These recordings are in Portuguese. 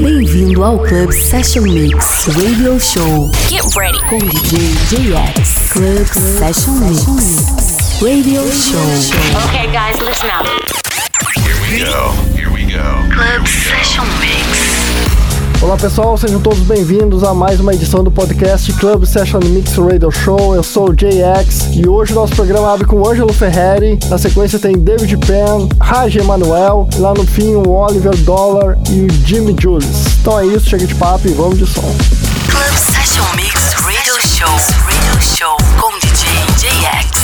Bem-vindo ao Club Session Mix Radio Show. Get ready. Com DJ JX. Club Session Mix Radio Show. Okay, guys, listen up. Here we go. Here we go. Club Session Mix. Olá pessoal, sejam todos bem-vindos a mais uma edição do podcast Club Session Mix Radio Show. Eu sou o JX e hoje o nosso programa abre com o Ângelo Ferreri. Na sequência tem David Penn, Raj Emanuel, lá no fim o Oliver Dollar e o Jimmy Jules. Então é isso, chega de papo e vamos de som. Club Session Mix Radio Show. Radio Show com DJ. JX.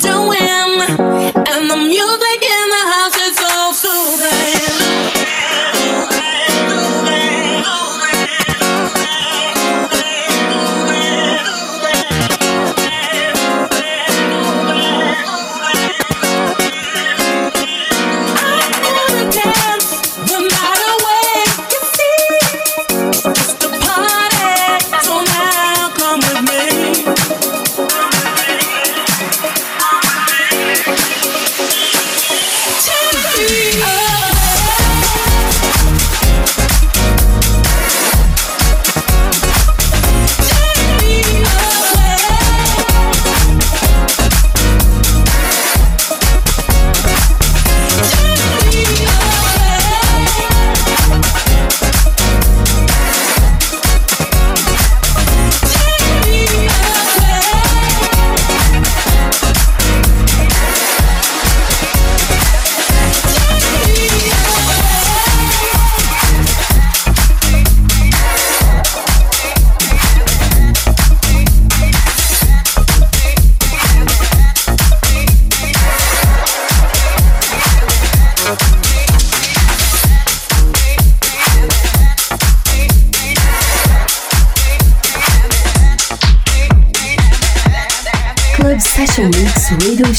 doing, and the music.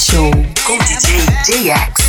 Show com DJ JX.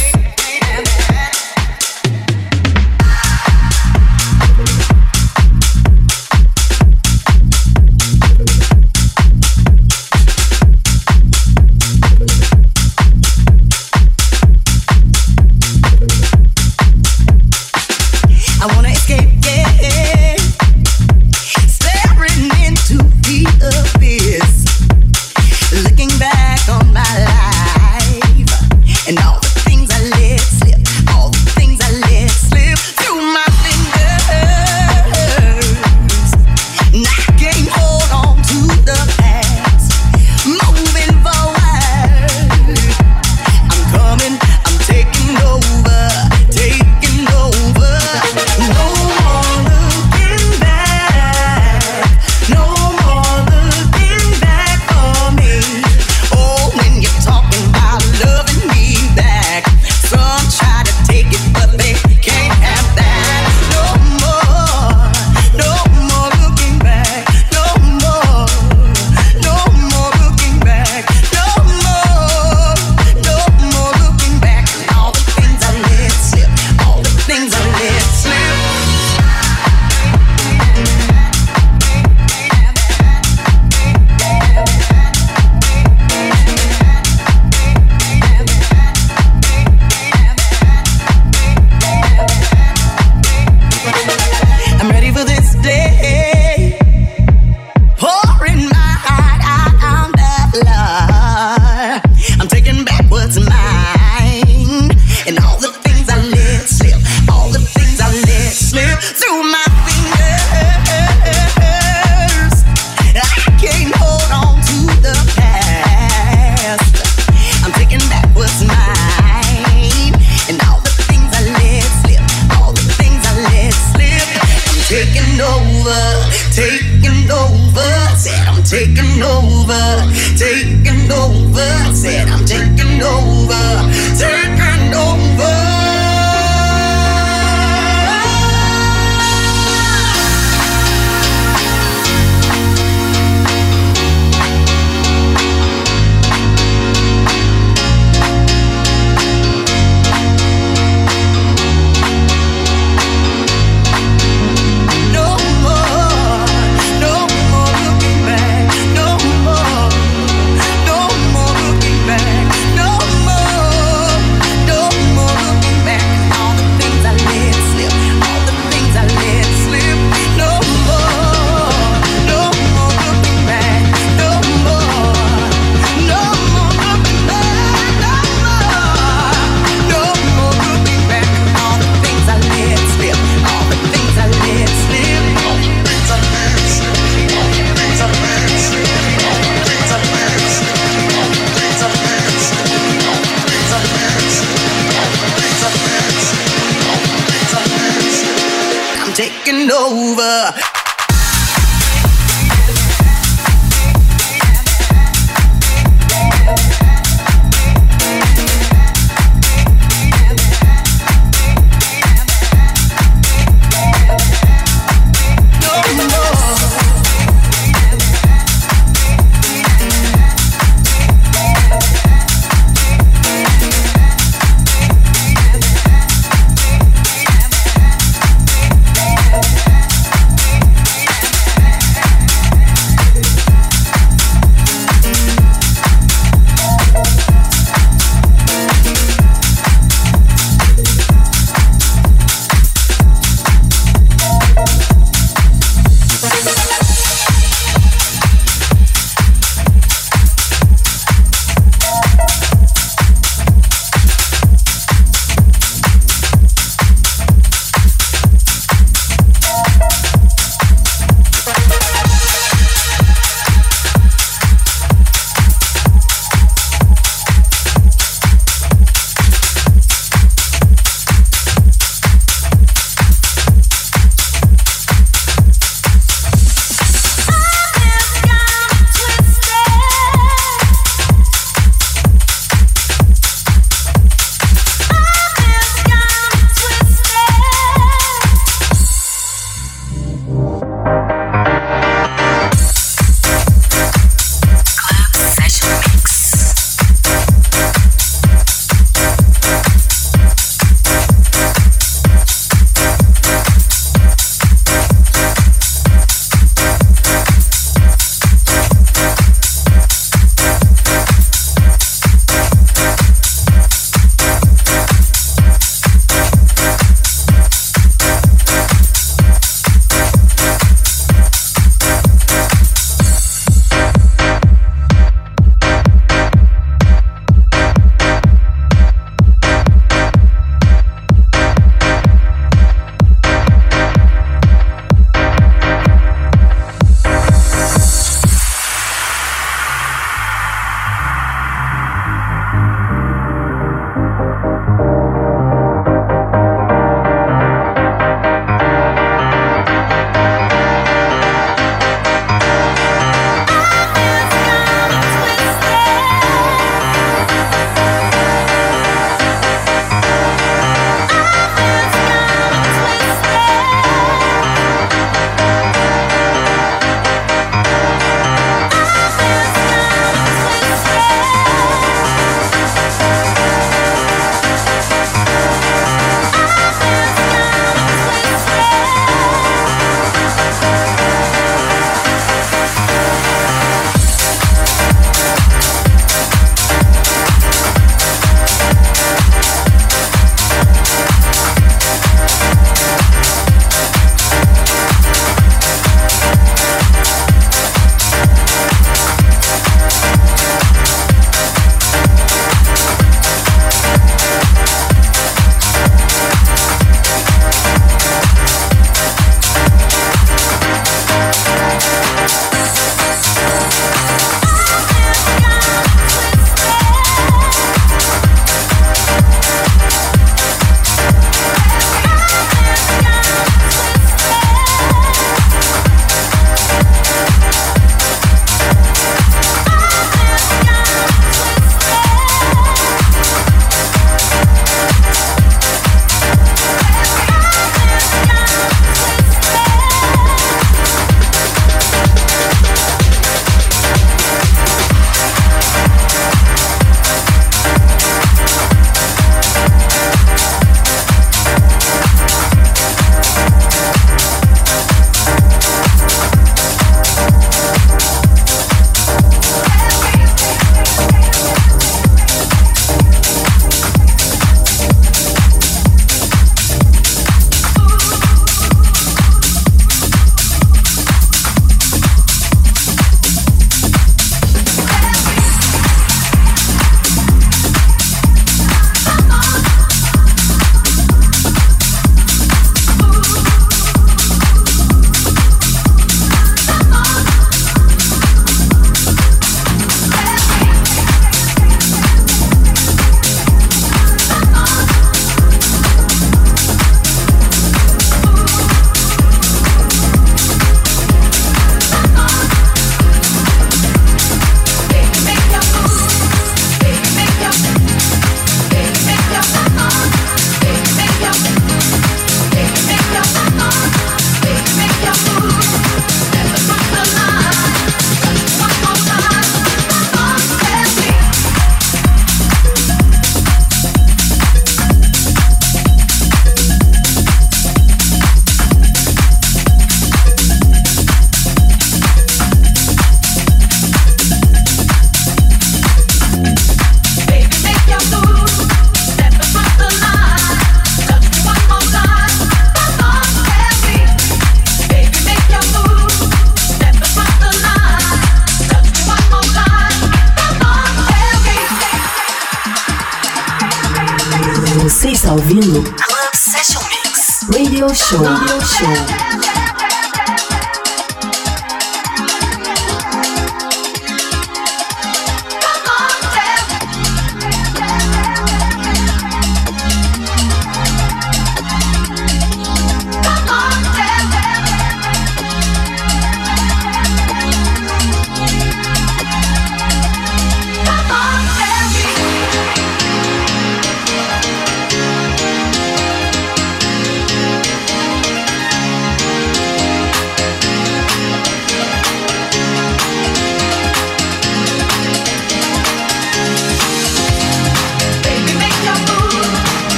Radio Show.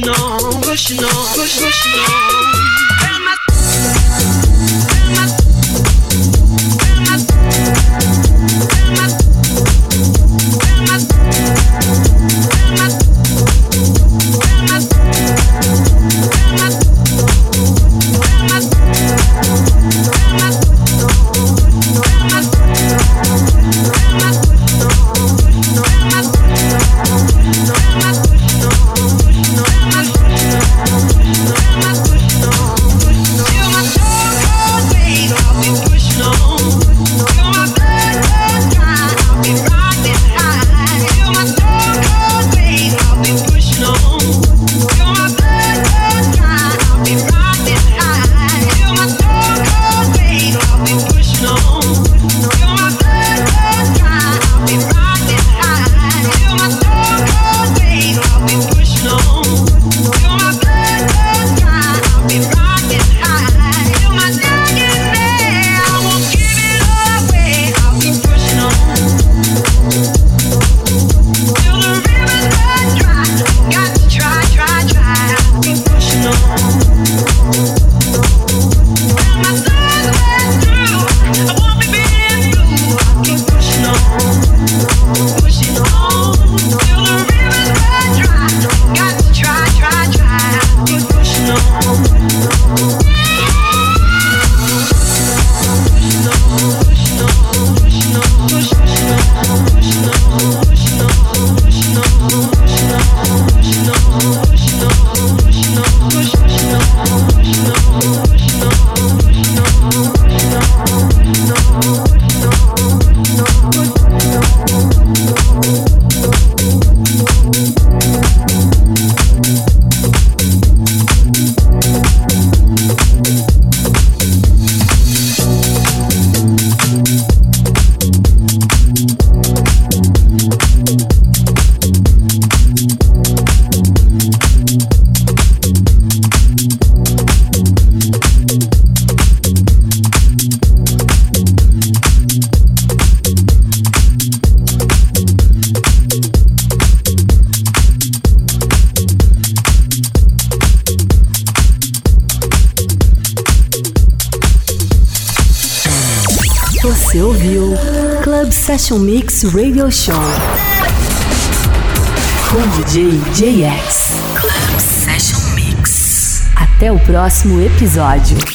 pushing on, pushing on, push, pushing on. Session Mix Radio Show. Com DJ JX. Club Session Mix. Até o próximo episódio.